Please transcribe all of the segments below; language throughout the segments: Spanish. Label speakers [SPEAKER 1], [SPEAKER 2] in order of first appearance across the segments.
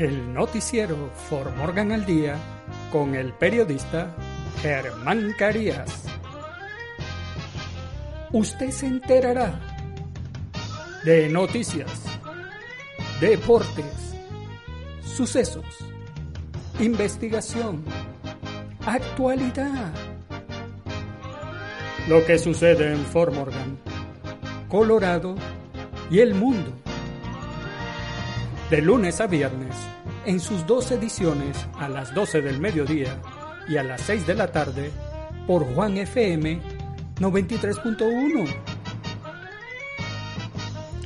[SPEAKER 1] El noticiero For Morgan al Día con el periodista Germán Carías. Usted se enterará de noticias, deportes, sucesos, investigación, actualidad. Lo que sucede en Fort Morgan, Colorado y el mundo. De lunes a viernes, en sus dos ediciones a las 12 del mediodía y a las 6 de la tarde, por Juan FM 93.1.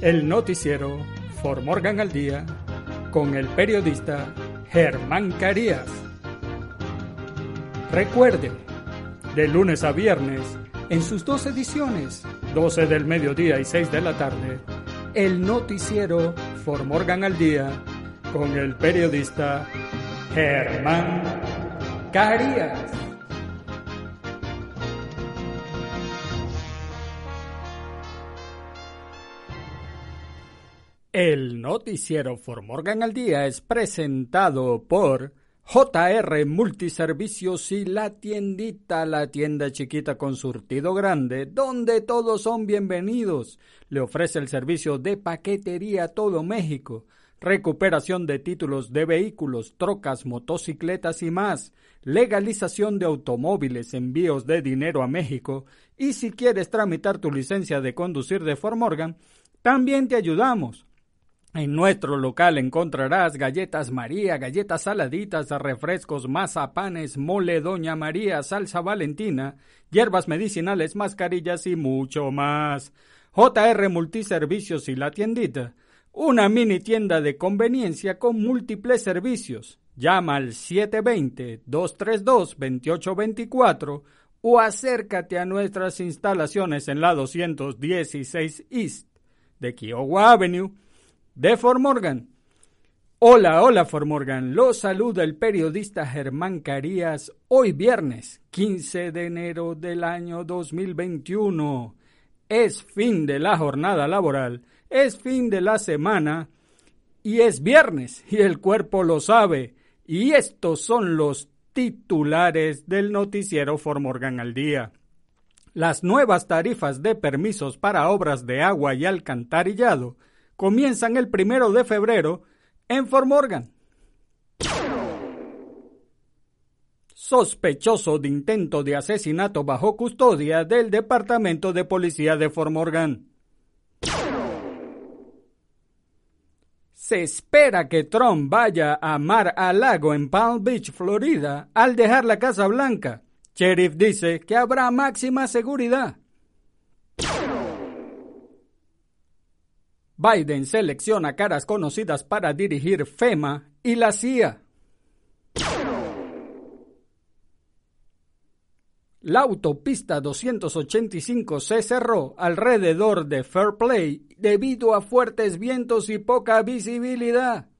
[SPEAKER 1] El noticiero For Morgan al Día con el periodista Germán Carías. Recuerde, de lunes a viernes, en sus dos ediciones, 12 del mediodía y 6 de la tarde, el noticiero For Morgan al Día con el periodista Germán Carías. El noticiero For Morgan al Día es presentado por JR Multiservicios y La Tiendita, la tienda chiquita con surtido grande, donde todos son bienvenidos. Le ofrece el servicio de paquetería a todo México, recuperación de títulos de vehículos, trocas, motocicletas y más, legalización de automóviles, envíos de dinero a México y si quieres tramitar tu licencia de conducir de Fort Morgan, también te ayudamos. En nuestro local encontrarás galletas María, galletas saladitas, refrescos, mazapanes, mole Doña María, salsa Valentina, hierbas medicinales, mascarillas y mucho más. JR Multiservicios y la tiendita. Una mini tienda de conveniencia con múltiples servicios. Llama al 720-232-2824 o acércate a nuestras instalaciones en la 216 East de Kiowa Avenue de Fort Morgan. Hola, hola Fort Morgan, los saluda el periodista Germán Carías hoy viernes 15 de enero del año 2021. Es fin de la jornada laboral, es fin de la semana y es viernes y el cuerpo lo sabe. Y estos son los titulares del noticiero Fort Morgan al día. Las nuevas tarifas de permisos para obras de agua y alcantarillado comienzan el primero de febrero en Fort Morgan. Sospechoso de intento de asesinato bajo custodia del Departamento de Policía de Fort Morgan. Se espera que Trump vaya a Mar a Lago en Palm Beach, Florida, al dejar la Casa Blanca. Sheriff dice que habrá máxima seguridad. Biden selecciona caras conocidas para dirigir FEMA y la CIA. La autopista 285 se cerró alrededor de Fair Play debido a fuertes vientos y poca visibilidad.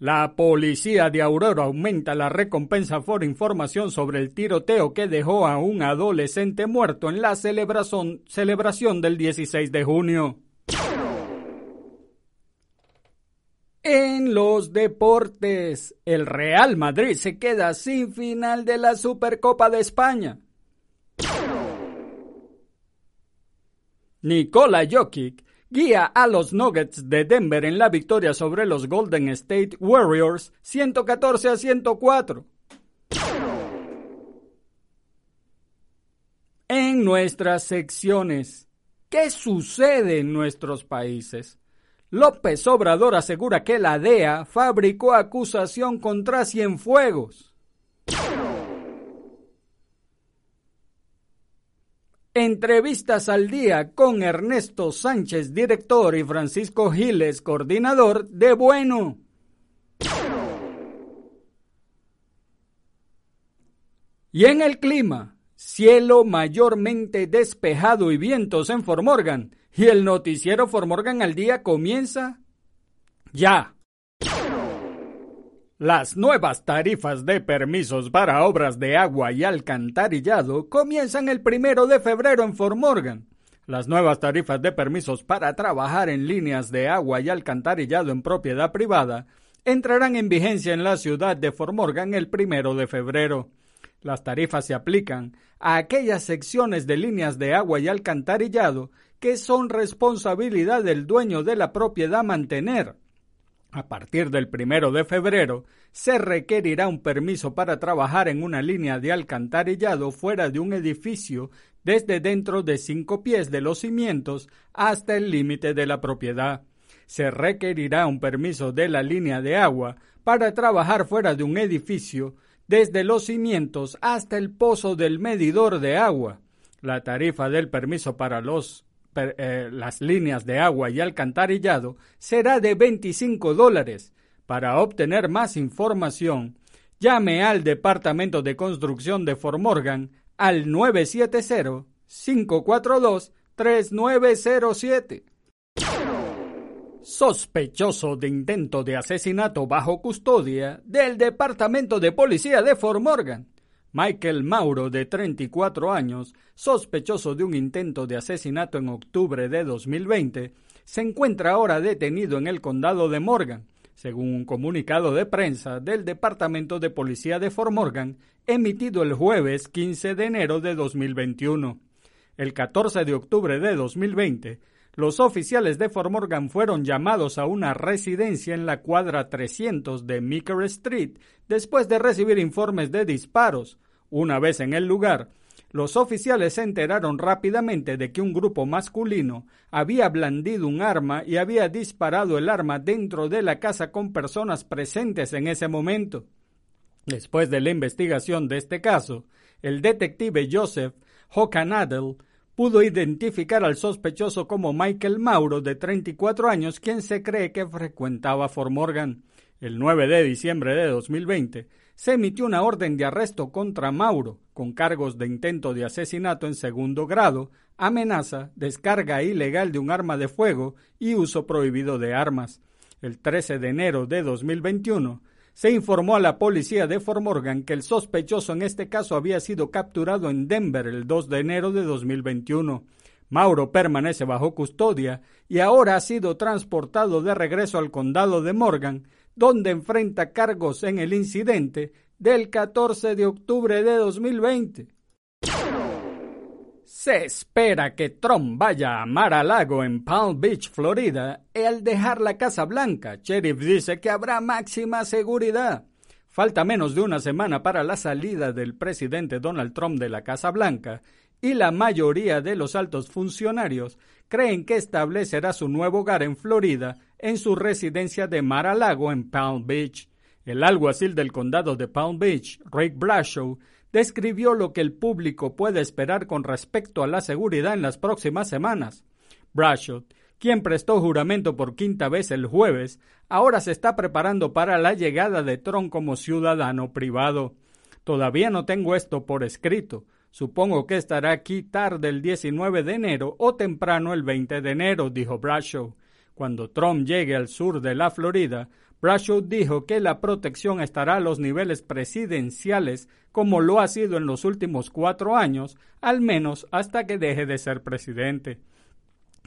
[SPEAKER 1] La policía de Aurora aumenta la recompensa por información sobre el tiroteo que dejó a un adolescente muerto en la celebración, celebración del 16 de junio. En los deportes, el Real Madrid se queda sin final de la Supercopa de España. Nikola Jokic guía a los Nuggets de Denver en la victoria sobre los Golden State Warriors 114 a 104. En nuestras secciones, ¿qué sucede en nuestros países? López Obrador asegura que la DEA fabricó acusación contra Cienfuegos. Entrevistas al día con Ernesto Sánchez, director, y Francisco Giles, coordinador de Bueno. Y en el clima, cielo mayormente despejado y vientos en Formorgan. Y el noticiero Formorgan al día comienza ya. Las nuevas tarifas de permisos para obras de agua y alcantarillado comienzan el primero de febrero en Fort Morgan. Las nuevas tarifas de permisos para trabajar en líneas de agua y alcantarillado en propiedad privada entrarán en vigencia en la ciudad de Fort Morgan el primero de febrero. Las tarifas se aplican a aquellas secciones de líneas de agua y alcantarillado que son responsabilidad del dueño de la propiedad mantener. A partir del primero de febrero, se requerirá un permiso para trabajar en una línea de alcantarillado fuera de un edificio desde dentro de cinco pies de los cimientos hasta el límite de la propiedad. Se requerirá un permiso de la línea de agua para trabajar fuera de un edificio desde los cimientos hasta el pozo del medidor de agua. La tarifa del permiso para los, eh, las líneas de agua y alcantarillado será de 25 dólares. Para obtener más información, llame al Departamento de Construcción de Fort Morgan al 970-542-3907. Sospechoso de intento de asesinato bajo custodia del Departamento de Policía de Fort Morgan. Michael Mauro, de 34 años, sospechoso de un intento de asesinato en octubre de 2020, se encuentra ahora detenido en el condado de Morgan, según un comunicado de prensa del Departamento de Policía de Fort Morgan, emitido el jueves 15 de enero de 2021. El 14 de octubre de 2020, los oficiales de Fort Morgan fueron llamados a una residencia en la cuadra 300 de Meeker Street después de recibir informes de disparos. Una vez en el lugar, los oficiales se enteraron rápidamente de que un grupo masculino había blandido un arma y había disparado el arma dentro de la casa con personas presentes en ese momento. Después de la investigación de este caso, el detective Joseph Hocanadel pudo identificar al sospechoso como Michael Mauro, de 34 años, quien se cree que frecuentaba Fort Morgan. El 9 de diciembre de 2020, se emitió una orden de arresto contra Mauro, con cargos de intento de asesinato en segundo grado, amenaza, descarga ilegal de un arma de fuego y uso prohibido de armas. El 13 de enero de 2021, se informó a la policía de Fort Morgan que el sospechoso en este caso había sido capturado en Denver el 2 de enero de 2021. Mauro permanece bajo custodia y ahora ha sido transportado de regreso al condado de Morgan, donde enfrenta cargos en el incidente del 14 de octubre de 2020. Se espera que Trump vaya a Mar-a-Lago en Palm Beach, Florida, y al dejar la Casa Blanca, Sheriff dice que habrá máxima seguridad. Falta menos de una semana para la salida del presidente Donald Trump de la Casa Blanca y la mayoría de los altos funcionarios creen que establecerá su nuevo hogar en Florida en su residencia de Mar-a-Lago en Palm Beach. El alguacil del condado de Palm Beach, Rick Brashow, describió lo que el público puede esperar con respecto a la seguridad en las próximas semanas. Brashow, quien prestó juramento por quinta vez el jueves, ahora se está preparando para la llegada de Trump como ciudadano privado. Todavía no tengo esto por escrito, Supongo que estará aquí tarde el 19 de enero o temprano el 20 de enero, dijo Brashow. Cuando Trump llegue al sur de la Florida, Brashow dijo que la protección estará a los niveles presidenciales como lo ha sido en los últimos cuatro años, al menos hasta que deje de ser presidente.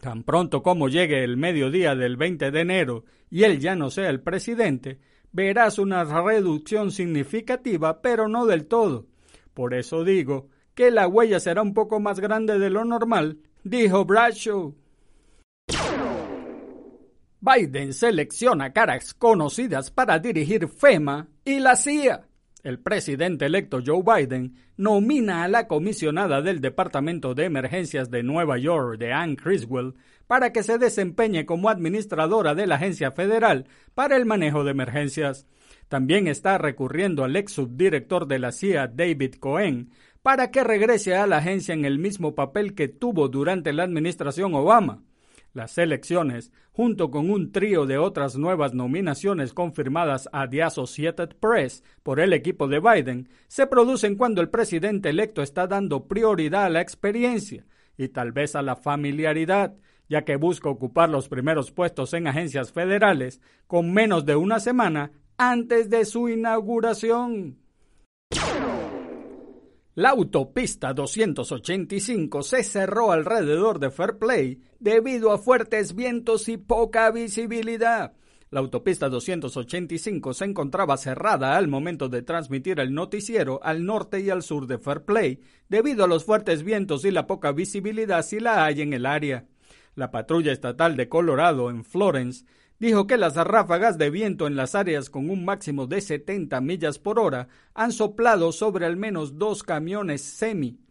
[SPEAKER 1] Tan pronto como llegue el mediodía del 20 de enero y él ya no sea el presidente, verás una reducción significativa, pero no del todo. Por eso digo que la huella será un poco más grande de lo normal, dijo Bradshaw. Biden selecciona caras conocidas para dirigir FEMA y la CIA. El presidente electo Joe Biden nomina a la comisionada del Departamento de Emergencias de Nueva York, de Ann Criswell, para que se desempeñe como administradora de la Agencia Federal para el Manejo de Emergencias. También está recurriendo al ex subdirector de la CIA, David Cohen, para que regrese a la agencia en el mismo papel que tuvo durante la administración Obama. Las elecciones, junto con un trío de otras nuevas nominaciones confirmadas a The Associated Press por el equipo de Biden, se producen cuando el presidente electo está dando prioridad a la experiencia y tal vez a la familiaridad, ya que busca ocupar los primeros puestos en agencias federales con menos de una semana antes de su inauguración. La autopista 285 se cerró alrededor de Fair Play debido a fuertes vientos y poca visibilidad. La autopista 285 se encontraba cerrada al momento de transmitir el noticiero al norte y al sur de Fair Play, debido a los fuertes vientos y la poca visibilidad si la hay en el área. La patrulla estatal de Colorado en Florence dijo que las ráfagas de viento en las áreas con un máximo de 70 millas por hora han soplado sobre al menos dos camiones semi.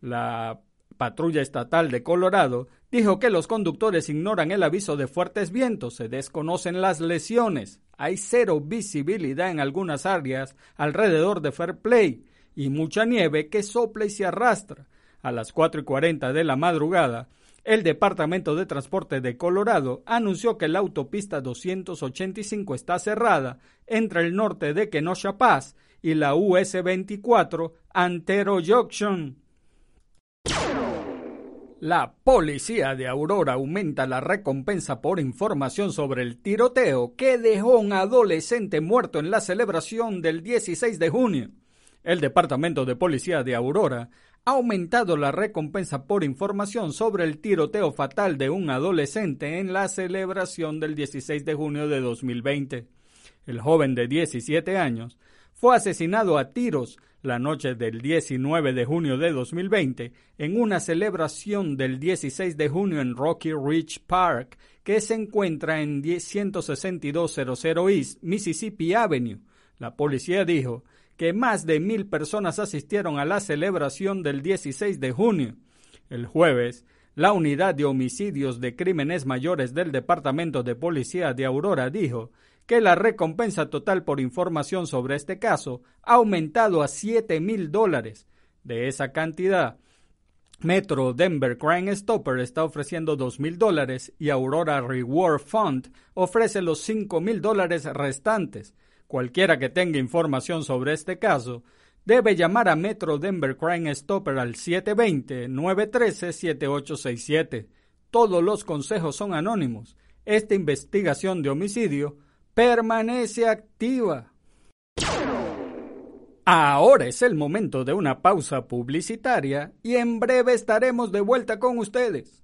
[SPEAKER 1] La patrulla estatal de Colorado dijo que los conductores ignoran el aviso de fuertes vientos, se desconocen las lesiones, hay cero visibilidad en algunas áreas alrededor de Fairplay y mucha nieve que sopla y se arrastra. A las 4 y 40 de la madrugada, el Departamento de Transporte de Colorado anunció que la autopista 285 está cerrada entre el norte de Kenosha Pass y la US 24 Antero Junction. La policía de Aurora aumenta la recompensa por información sobre el tiroteo que dejó un adolescente muerto en la celebración del 16 de junio. El Departamento de Policía de Aurora ha aumentado la recompensa por información sobre el tiroteo fatal de un adolescente en la celebración del 16 de junio de 2020. El joven de 17 años fue asesinado a tiros la noche del 19 de junio de 2020 en una celebración del 16 de junio en Rocky Ridge Park que se encuentra en 16200 East Mississippi Avenue. La policía dijo que más de mil personas asistieron a la celebración del 16 de junio. El jueves, la Unidad de Homicidios de Crímenes Mayores del Departamento de Policía de Aurora dijo que la recompensa total por información sobre este caso ha aumentado a 7 mil dólares. De esa cantidad, Metro Denver Crime Stopper está ofreciendo 2 mil dólares y Aurora Reward Fund ofrece los 5 mil dólares restantes. Cualquiera que tenga información sobre este caso debe llamar a Metro Denver Crime Stopper al 720-913-7867. Todos los consejos son anónimos. Esta investigación de homicidio permanece activa. Ahora es el momento de una pausa publicitaria y en breve estaremos de vuelta con ustedes.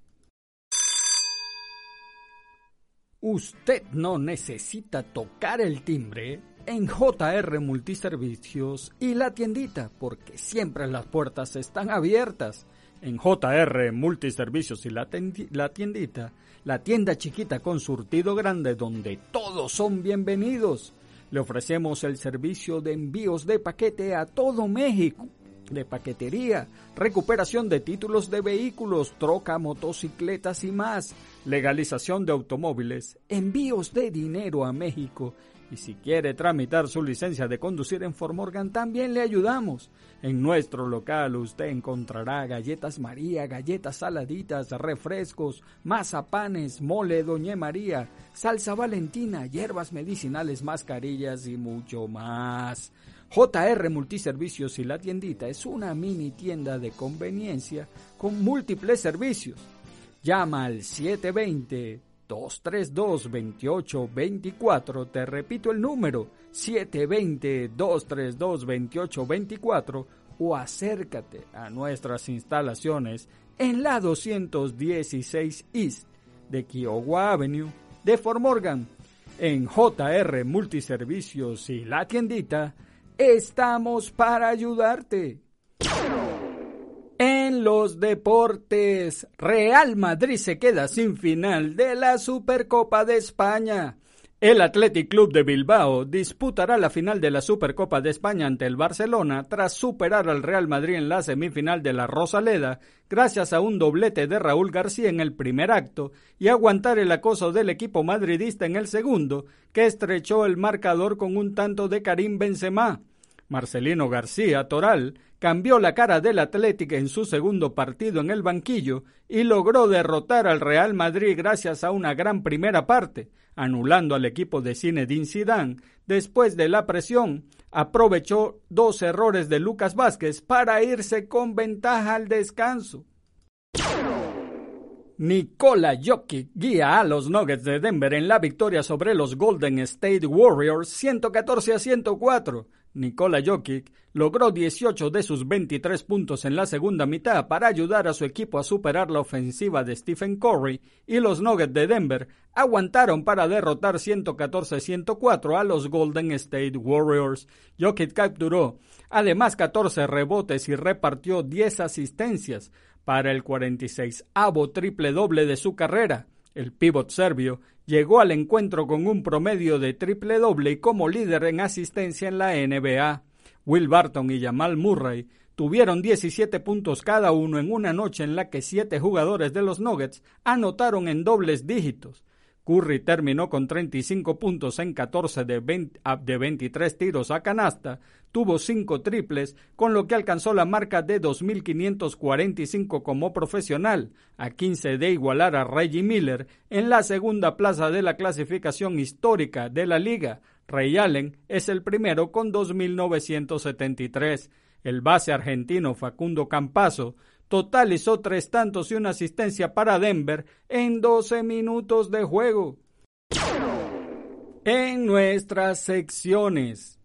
[SPEAKER 1] Usted no necesita tocar el timbre en JR Multiservicios y la tiendita, porque siempre las puertas están abiertas. En JR Multiservicios y la, tiendita, la tienda chiquita con surtido grande donde todos son bienvenidos. Le ofrecemos el servicio de envíos de paquete a todo México, de paquetería, recuperación de títulos de vehículos, troca, motocicletas y más, legalización de automóviles, envíos de dinero a México y si quiere tramitar su licencia de conducir en Formorgan, también le ayudamos. En nuestro local usted encontrará galletas María, galletas saladitas, refrescos, mazapanes, mole Doña María, salsa valentina, hierbas medicinales, mascarillas y mucho más. JR Multiservicios y la tiendita es una mini tienda de conveniencia con múltiples servicios. Llama al 720 232-2824. Te repito el número 720-232-2824 o acércate a nuestras instalaciones en la 216 East de Kiowa Avenue de Fort Morgan. En JR Multiservicios y la tiendita, estamos para ayudarte. Los deportes, Real Madrid se queda sin final de la Supercopa de España. El Athletic Club de Bilbao disputará la final de la Supercopa de España ante el Barcelona tras superar al Real Madrid en la semifinal de la Rosaleda gracias a un doblete de Raúl García en el primer acto y aguantar el acoso del equipo madridista en el segundo, que estrechó el marcador con un tanto de Karim Benzema. Marcelino García Toral cambió la cara del Atlético en su segundo partido en el banquillo y logró derrotar al Real Madrid gracias a una gran primera parte, anulando al equipo de Zinedine Zidane. Después de la presión, aprovechó dos errores de Lucas Vázquez para irse con ventaja al descanso. Nikola Jokic guía a los Nuggets de Denver en la victoria sobre los Golden State Warriors 114 a 104. Nikola Jokic, logró 18 de sus 23 puntos en la segunda mitad para ayudar a su equipo a superar la ofensiva de Stephen Curry y los Nuggets de Denver aguantaron para derrotar 114-104 a los Golden State Warriors. Jokic capturó además 14 rebotes y repartió 10 asistencias para el 46avo triple doble de su carrera. El pívot serbio llegó al encuentro con un promedio de triple doble y como líder en asistencia en la NBA. Will Barton y Jamal Murray tuvieron 17 puntos cada uno en una noche en la que siete jugadores de los Nuggets anotaron en dobles dígitos. Curry terminó con 35 puntos en 14 de, de 23 tiros a canasta, tuvo 5 triples, con lo que alcanzó la marca de 2.545 como profesional, a 15 de igualar a Reggie Miller en la segunda plaza de la clasificación histórica de la liga. Ray Allen es el primero con 2.973. El base argentino Facundo Campazo totalizó tres tantos y una asistencia para Denver en 12 minutos de juego. En nuestras secciones,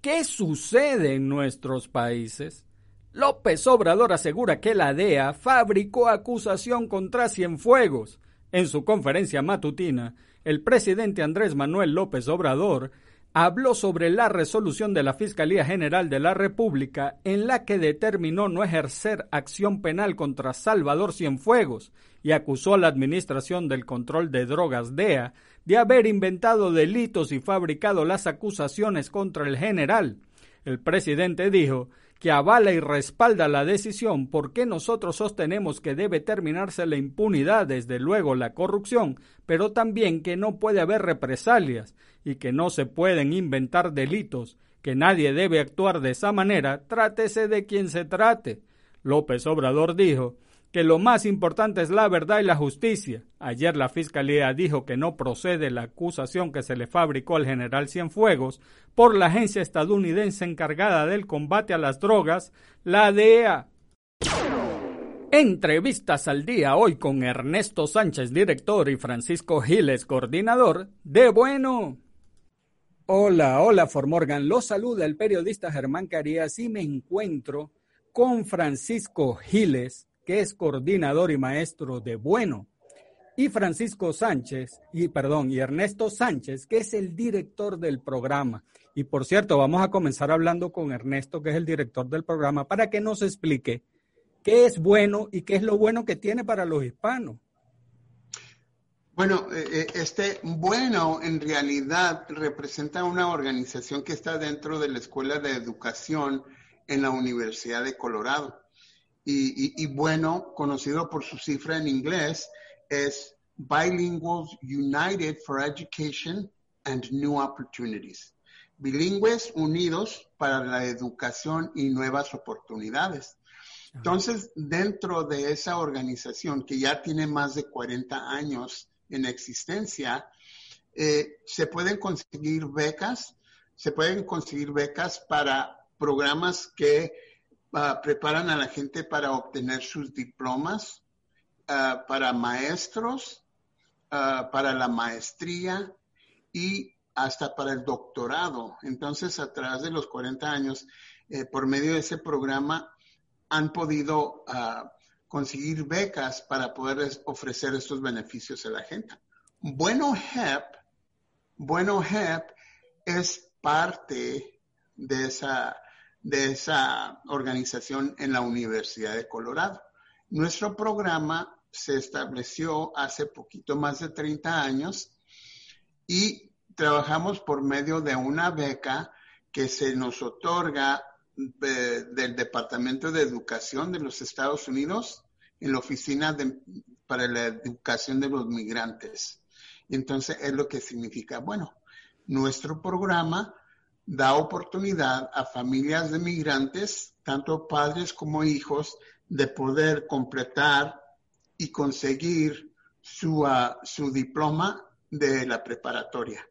[SPEAKER 1] ¿qué sucede en nuestros países? López Obrador asegura que la DEA fabricó acusación contra Cienfuegos. En su conferencia matutina, el presidente Andrés Manuel López Obrador habló sobre la resolución de la Fiscalía General de la República en la que determinó no ejercer acción penal contra Salvador Cienfuegos y acusó a la Administración del Control de Drogas DEA de haber inventado delitos y fabricado las acusaciones contra el general. El presidente dijo que avala y respalda la decisión porque nosotros sostenemos que debe terminarse la impunidad, desde luego la corrupción, pero también que no puede haber represalias y que no se pueden inventar delitos, que nadie debe actuar de esa manera, trátese de quien se trate. López Obrador dijo que lo más importante es la verdad y la justicia. Ayer la Fiscalía dijo que no procede la acusación que se le fabricó al general Cienfuegos por la agencia estadounidense encargada del combate a las drogas, la DEA. Entrevistas al día hoy con Ernesto Sánchez, director, y Francisco Giles, coordinador de Bueno. Hola, hola Formorgan. Los saluda el periodista Germán Carías y me encuentro con Francisco Giles, que es coordinador y maestro de Bueno, y Francisco Sánchez, y perdón, y Ernesto Sánchez, que es el director del programa. Y por cierto, vamos a comenzar hablando con Ernesto, que es el director del programa, para que nos explique qué es bueno y qué es lo bueno que tiene para los hispanos.
[SPEAKER 2] Bueno, eh, eh, este bueno en realidad representa una organización que está dentro de la Escuela de Educación en la Universidad de Colorado y, bueno, conocido por su cifra en inglés, es Bilinguals United for Education and New Opportunities. Bilingües unidos para la educación y nuevas oportunidades. Entonces, dentro de esa organización que ya tiene más de 40 años en existencia, eh, se pueden conseguir becas, se pueden conseguir becas para programas que preparan a la gente para obtener sus diplomas, ah, para maestros, ah, para la maestría y hasta para el doctorado. Entonces, a través de los 40 años, eh, por medio de ese programa, han podido ah, conseguir becas para poder ofrecer estos beneficios a la gente. Bueno HEP, Bueno HEP es parte de esa de esa organización en la Universidad de Colorado. Nuestro programa se estableció hace poquito más de 30 años y trabajamos por medio de una beca que se nos otorga eh, del Departamento de Educación de los Estados Unidos en la Oficina para la Educación de los Migrantes. Entonces es lo que significa, bueno, nuestro programa da oportunidad a familias de migrantes, tanto padres como hijos, de poder completar y conseguir su, ah, su diploma de la preparatoria.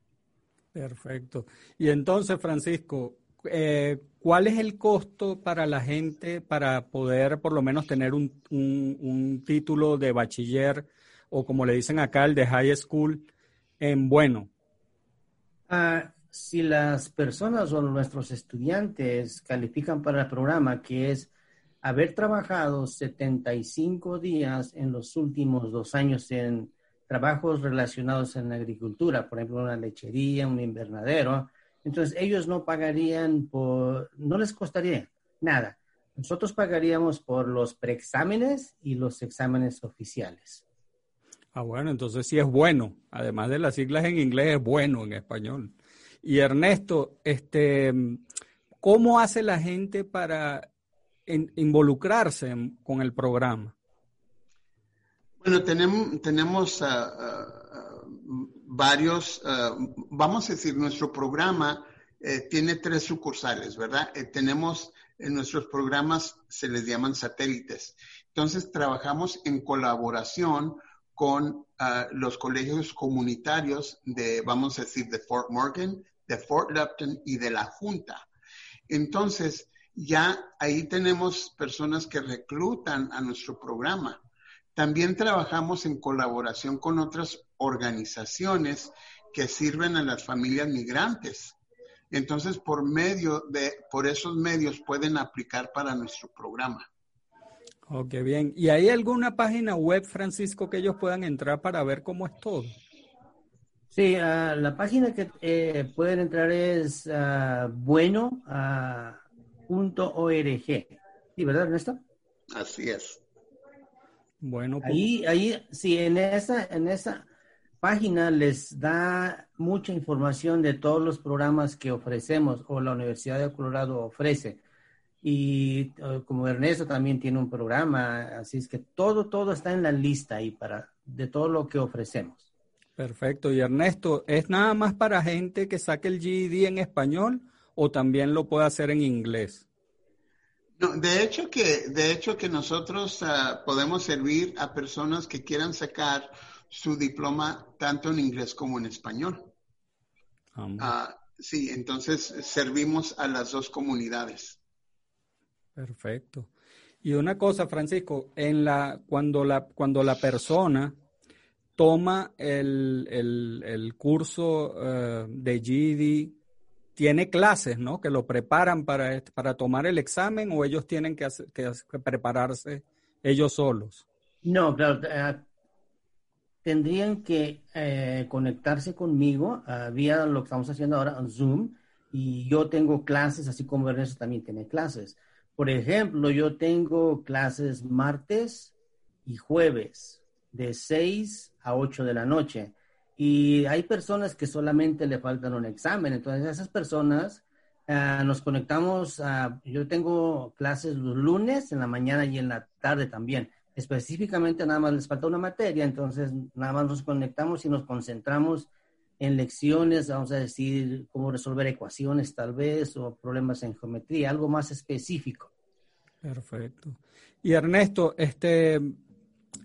[SPEAKER 1] Perfecto. Y entonces, Francisco, eh, ¿cuál es el costo para la gente para poder por lo menos tener un, un, título de bachiller o como le dicen acá, el de high school en bueno?
[SPEAKER 3] Ah, si las personas o nuestros estudiantes califican para el programa, que es haber trabajado 75 días en los últimos dos años en trabajos relacionados en la agricultura, por ejemplo, una lechería, un invernadero, entonces ellos no pagarían por, no les costaría nada. Nosotros pagaríamos por los preexámenes y los exámenes oficiales.
[SPEAKER 1] Ah, bueno, entonces sí es bueno. Además de las siglas en inglés, es bueno en español. Y Ernesto, este, ¿cómo hace la gente para involucrarse con el programa?
[SPEAKER 2] Bueno, tenemos, tenemos ah, ah, varios, ah, vamos a decir, nuestro programa eh, tiene tres sucursales, ¿verdad? Eh, tenemos en nuestros programas, se les llaman satélites. Entonces, trabajamos en colaboración con los colegios comunitarios de, vamos a decir, de Fort Morgan, de Fort Lupton y de la Junta. Entonces, ya ahí tenemos personas que reclutan a nuestro programa. También trabajamos en colaboración con otras organizaciones que sirven a las familias migrantes. Entonces, por medio de, por esos medios pueden aplicar para nuestro programa.
[SPEAKER 1] Ok, bien. ¿Y hay alguna página web, Francisco, que ellos puedan entrar para ver cómo es todo?
[SPEAKER 3] Sí, uh, la página que eh, pueden entrar es uh, bueno uh, .org. ¿Sí, verdad, Ernesto?
[SPEAKER 2] Así es.
[SPEAKER 3] Bueno, pues... ahí, ahí, sí, en esa, en esa página les da mucha información de todos los programas que ofrecemos o la Universidad de Colorado ofrece. Y uh, como Ernesto también tiene un programa, así es que todo, todo está en la lista ahí para, de todo lo que ofrecemos.
[SPEAKER 1] Perfecto. Y Ernesto, ¿es nada más para gente que saque el GED en español o también lo puede hacer en inglés?
[SPEAKER 2] No, de hecho que, de hecho que nosotros uh, podemos servir a personas que quieran sacar su diploma tanto en inglés como en español. Uh, sí, entonces servimos a las dos comunidades.
[SPEAKER 1] Perfecto. Y una cosa, Francisco, en la, cuando, la, cuando la persona toma el, el, el curso uh, de GED tiene clases, ¿no? Que lo preparan para, para tomar el examen o ellos tienen que, que, prepararse ellos solos.
[SPEAKER 3] No, claro, eh, tendrían que eh, conectarse conmigo uh, vía lo que estamos haciendo ahora en Zoom y yo tengo clases, así como Ernesto también tiene clases. Por ejemplo, yo tengo clases martes y jueves de 6 a 8 de la noche. Y hay personas que solamente le faltan un examen. Entonces, esas personas uh, nos conectamos. Yo tengo clases los lunes en la mañana y en la tarde también. Específicamente, nada más les falta una materia. Entonces, nada más nos conectamos y nos concentramos en lecciones, vamos a decir, cómo resolver ecuaciones tal vez o problemas en geometría, algo más específico.
[SPEAKER 1] Perfecto. Y Ernesto, este,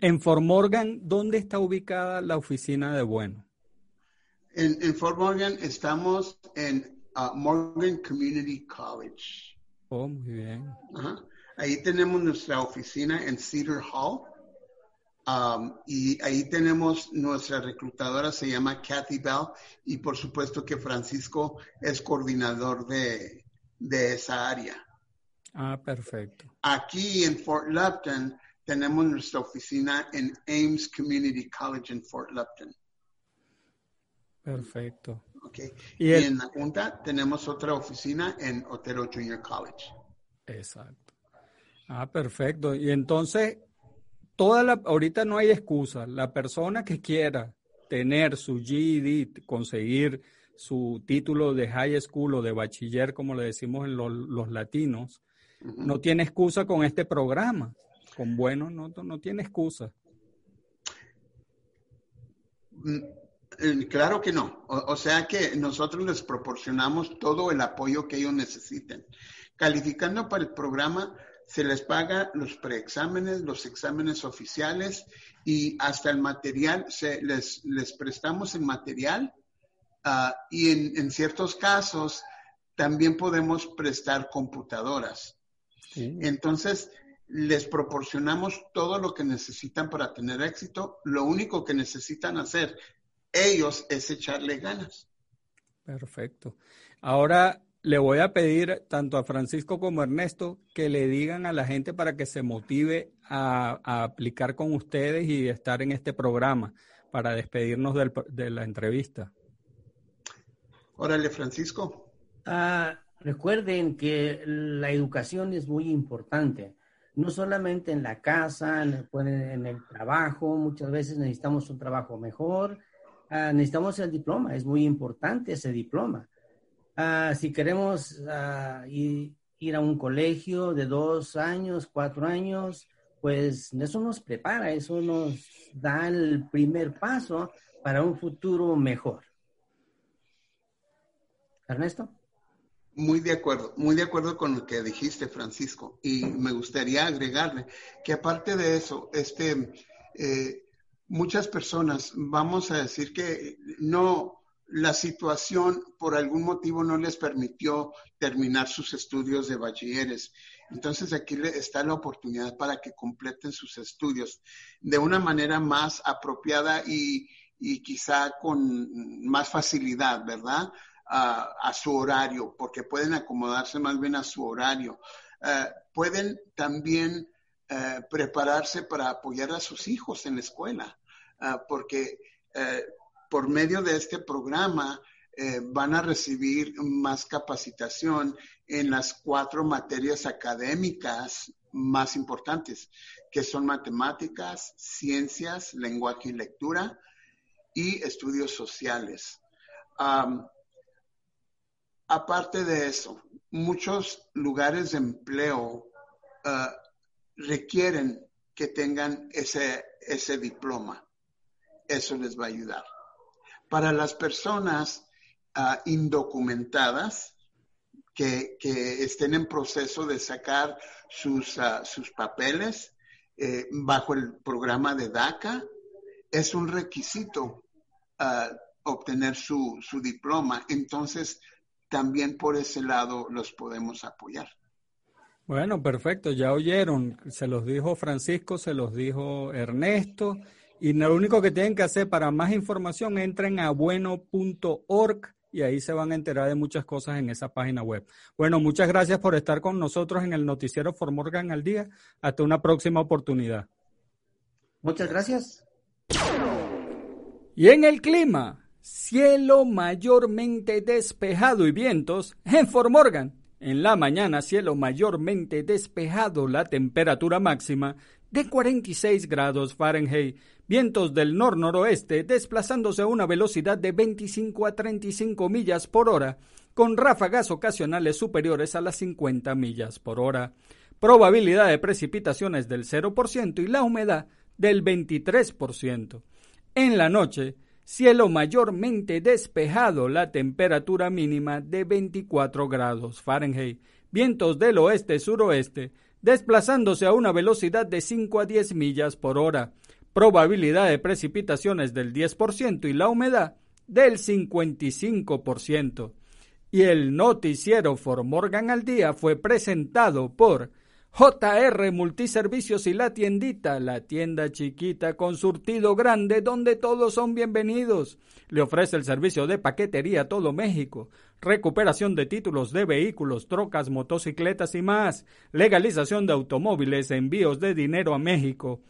[SPEAKER 1] en Fort Morgan, ¿dónde está ubicada la oficina de Bueno?
[SPEAKER 2] En, Fort Morgan estamos en uh, Morgan Community College.
[SPEAKER 1] Oh, muy bien.
[SPEAKER 2] Ahí tenemos nuestra oficina en Cedar Hall. Um, y ahí tenemos nuestra reclutadora, se llama Kathy Bell, y por supuesto que Francisco es coordinador de, de esa área.
[SPEAKER 1] Ah, perfecto.
[SPEAKER 2] Aquí en Fort Lupton tenemos nuestra oficina en Ames Community College en Fort Lupton.
[SPEAKER 1] Perfecto.
[SPEAKER 2] Okay. Y, en la Junta tenemos otra oficina en Otero Junior College.
[SPEAKER 1] Exacto. Ah, perfecto. Y entonces, toda la, ahorita no hay excusa. La persona que quiera tener su GED, conseguir su título de high school o de bachiller, como le decimos en los latinos, no tiene excusa con este programa con bueno no, no tiene excusa.
[SPEAKER 2] Mm, eh, claro que no. O, sea que nosotros les proporcionamos todo el apoyo que ellos necesiten. Calificando para el programa, se les paga los preexámenes, los exámenes oficiales y hasta el material, se les, les prestamos el material ah, y en, en, ciertos casos también podemos prestar computadoras. Entonces, les proporcionamos todo lo que necesitan para tener éxito. Lo único que necesitan hacer ellos es echarle ganas.
[SPEAKER 1] Perfecto. Ahora le voy a pedir tanto a Francisco como a Ernesto que le digan a la gente para que se motive a, aplicar con ustedes y estar en este programa para despedirnos de la entrevista.
[SPEAKER 2] Órale, Francisco.
[SPEAKER 3] Ah, recuerden que la educación es muy importante, no solamente en la casa, en el trabajo, muchas veces necesitamos un trabajo mejor, ah, necesitamos el diploma, es muy importante ese diploma. Ah, si queremos ir, ir, a un colegio de dos años, cuatro años, pues eso nos prepara, eso nos da el primer paso para un futuro mejor. Ernesto.
[SPEAKER 2] Muy de acuerdo, muy de acuerdo con lo que dijiste, Francisco. Y me gustaría agregarle que aparte de eso, este, eh, muchas personas, vamos a decir que no, la situación por algún motivo no les permitió terminar sus estudios de bachilleres. Entonces aquí está la oportunidad para que completen sus estudios de una manera más apropiada y, y quizá con más facilidad, ¿verdad? a, su horario, porque pueden acomodarse más bien a su horario. Eh, pueden también eh, prepararse para apoyar a sus hijos en la escuela, eh, porque por medio de este programa van a recibir más capacitación en las cuatro materias académicas más importantes, que son matemáticas, ciencias, lenguaje y lectura y estudios sociales. Aparte de eso, muchos lugares de empleo uh, requieren que tengan ese, ese diploma. Eso les va a ayudar. Para las personas uh, indocumentadas que, estén en proceso de sacar sus, uh, sus papeles eh, bajo el programa de DACA, es un requisito obtener su, su diploma. Entonces, también por ese lado los podemos apoyar.
[SPEAKER 1] Bueno, perfecto, ya oyeron, se los dijo Francisco, se los dijo Ernesto, y lo único que tienen que hacer para más información, entren a bueno.org y ahí se van a enterar de muchas cosas en esa página web. Bueno, muchas gracias por estar con nosotros en el noticiero Formorgan al día. Hasta una próxima oportunidad.
[SPEAKER 3] Muchas gracias.
[SPEAKER 1] Y en el clima. Cielo mayormente despejado y vientos en Formorgan. En la mañana, cielo mayormente despejado, la temperatura máxima de 46 grados Fahrenheit. Vientos del nor-noroeste desplazándose a una velocidad de 25 a 35 millas por hora, con ráfagas ocasionales superiores a las 50 millas por hora. Probabilidad de precipitaciones del 0% y la humedad del 23%. En la noche, Cielo mayormente despejado, la temperatura mínima de 24 grados Fahrenheit. Vientos del oeste-suroeste, desplazándose a una velocidad de 5 a 10 millas por hora. Probabilidad de precipitaciones del 10% y la humedad del 55%. Y el noticiero For Morgan al día fue presentado por JR Multiservicios y la tiendita, la tienda chiquita con surtido grande donde todos son bienvenidos. Le ofrece el servicio de paquetería a todo México, recuperación de títulos de vehículos, trocas, motocicletas y más, legalización de automóviles, envíos de dinero a México.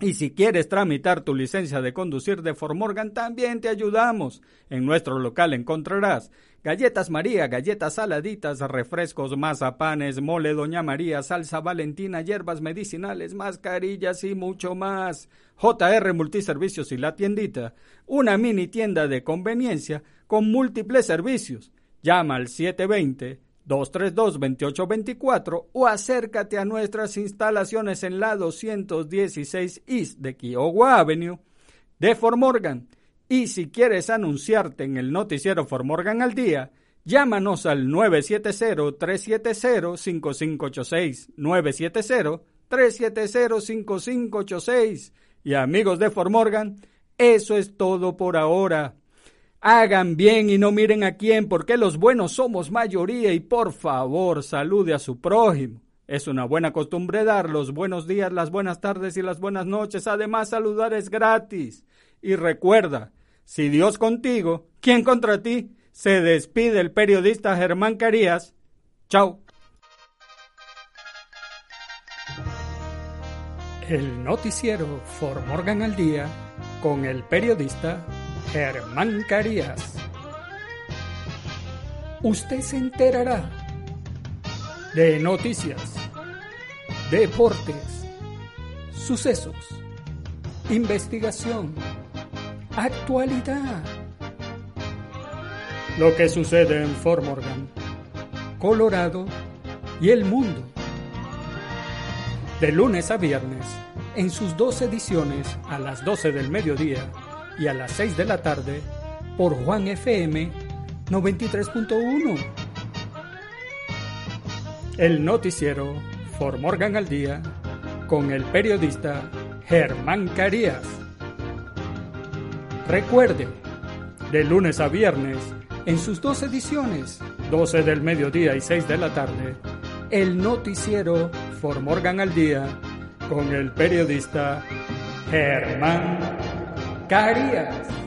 [SPEAKER 1] Y si quieres tramitar tu licencia de conducir de Formorgan, también te ayudamos. En nuestro local encontrarás Galletas María, galletas saladitas, refrescos, mazapanes, mole Doña María, salsa valentina, hierbas medicinales, mascarillas y mucho más. JR Multiservicios y la tiendita, una mini tienda de conveniencia con múltiples servicios. Llama al 720-232-2824 o acércate a nuestras instalaciones en la 216 East de Kiowa Avenue de Fort Morgan y si quieres anunciarte en el noticiero Formorgan al día, llámanos al 970-370-5586. 970-370-5586. Y amigos de Formorgan, eso es todo por ahora. Hagan bien y no miren a quién, porque los buenos somos mayoría y por favor salude a su prójimo. Es una buena costumbre dar los buenos días, las buenas tardes y las buenas noches. Además, saludar es gratis. Y recuerda, si Dios contigo, ¿quién contra ti? Se despide el periodista Germán Carías. Chao. El noticiero For Morgan al Día con el periodista Germán Carías. Usted se enterará de noticias, deportes, sucesos, investigación, actualidad. Lo que sucede en Fort Morgan, Colorado y el mundo. De lunes a viernes, en sus dos ediciones a las 12 del mediodía y a las 6 de la tarde, por Juan FM 93.1. El noticiero For Morgan al Día con el periodista Germán Carías. Recuerde, de lunes a viernes, en sus dos ediciones, 12 del mediodía y 6 de la tarde, el noticiero For Morgan al Día con el periodista Germán Carías.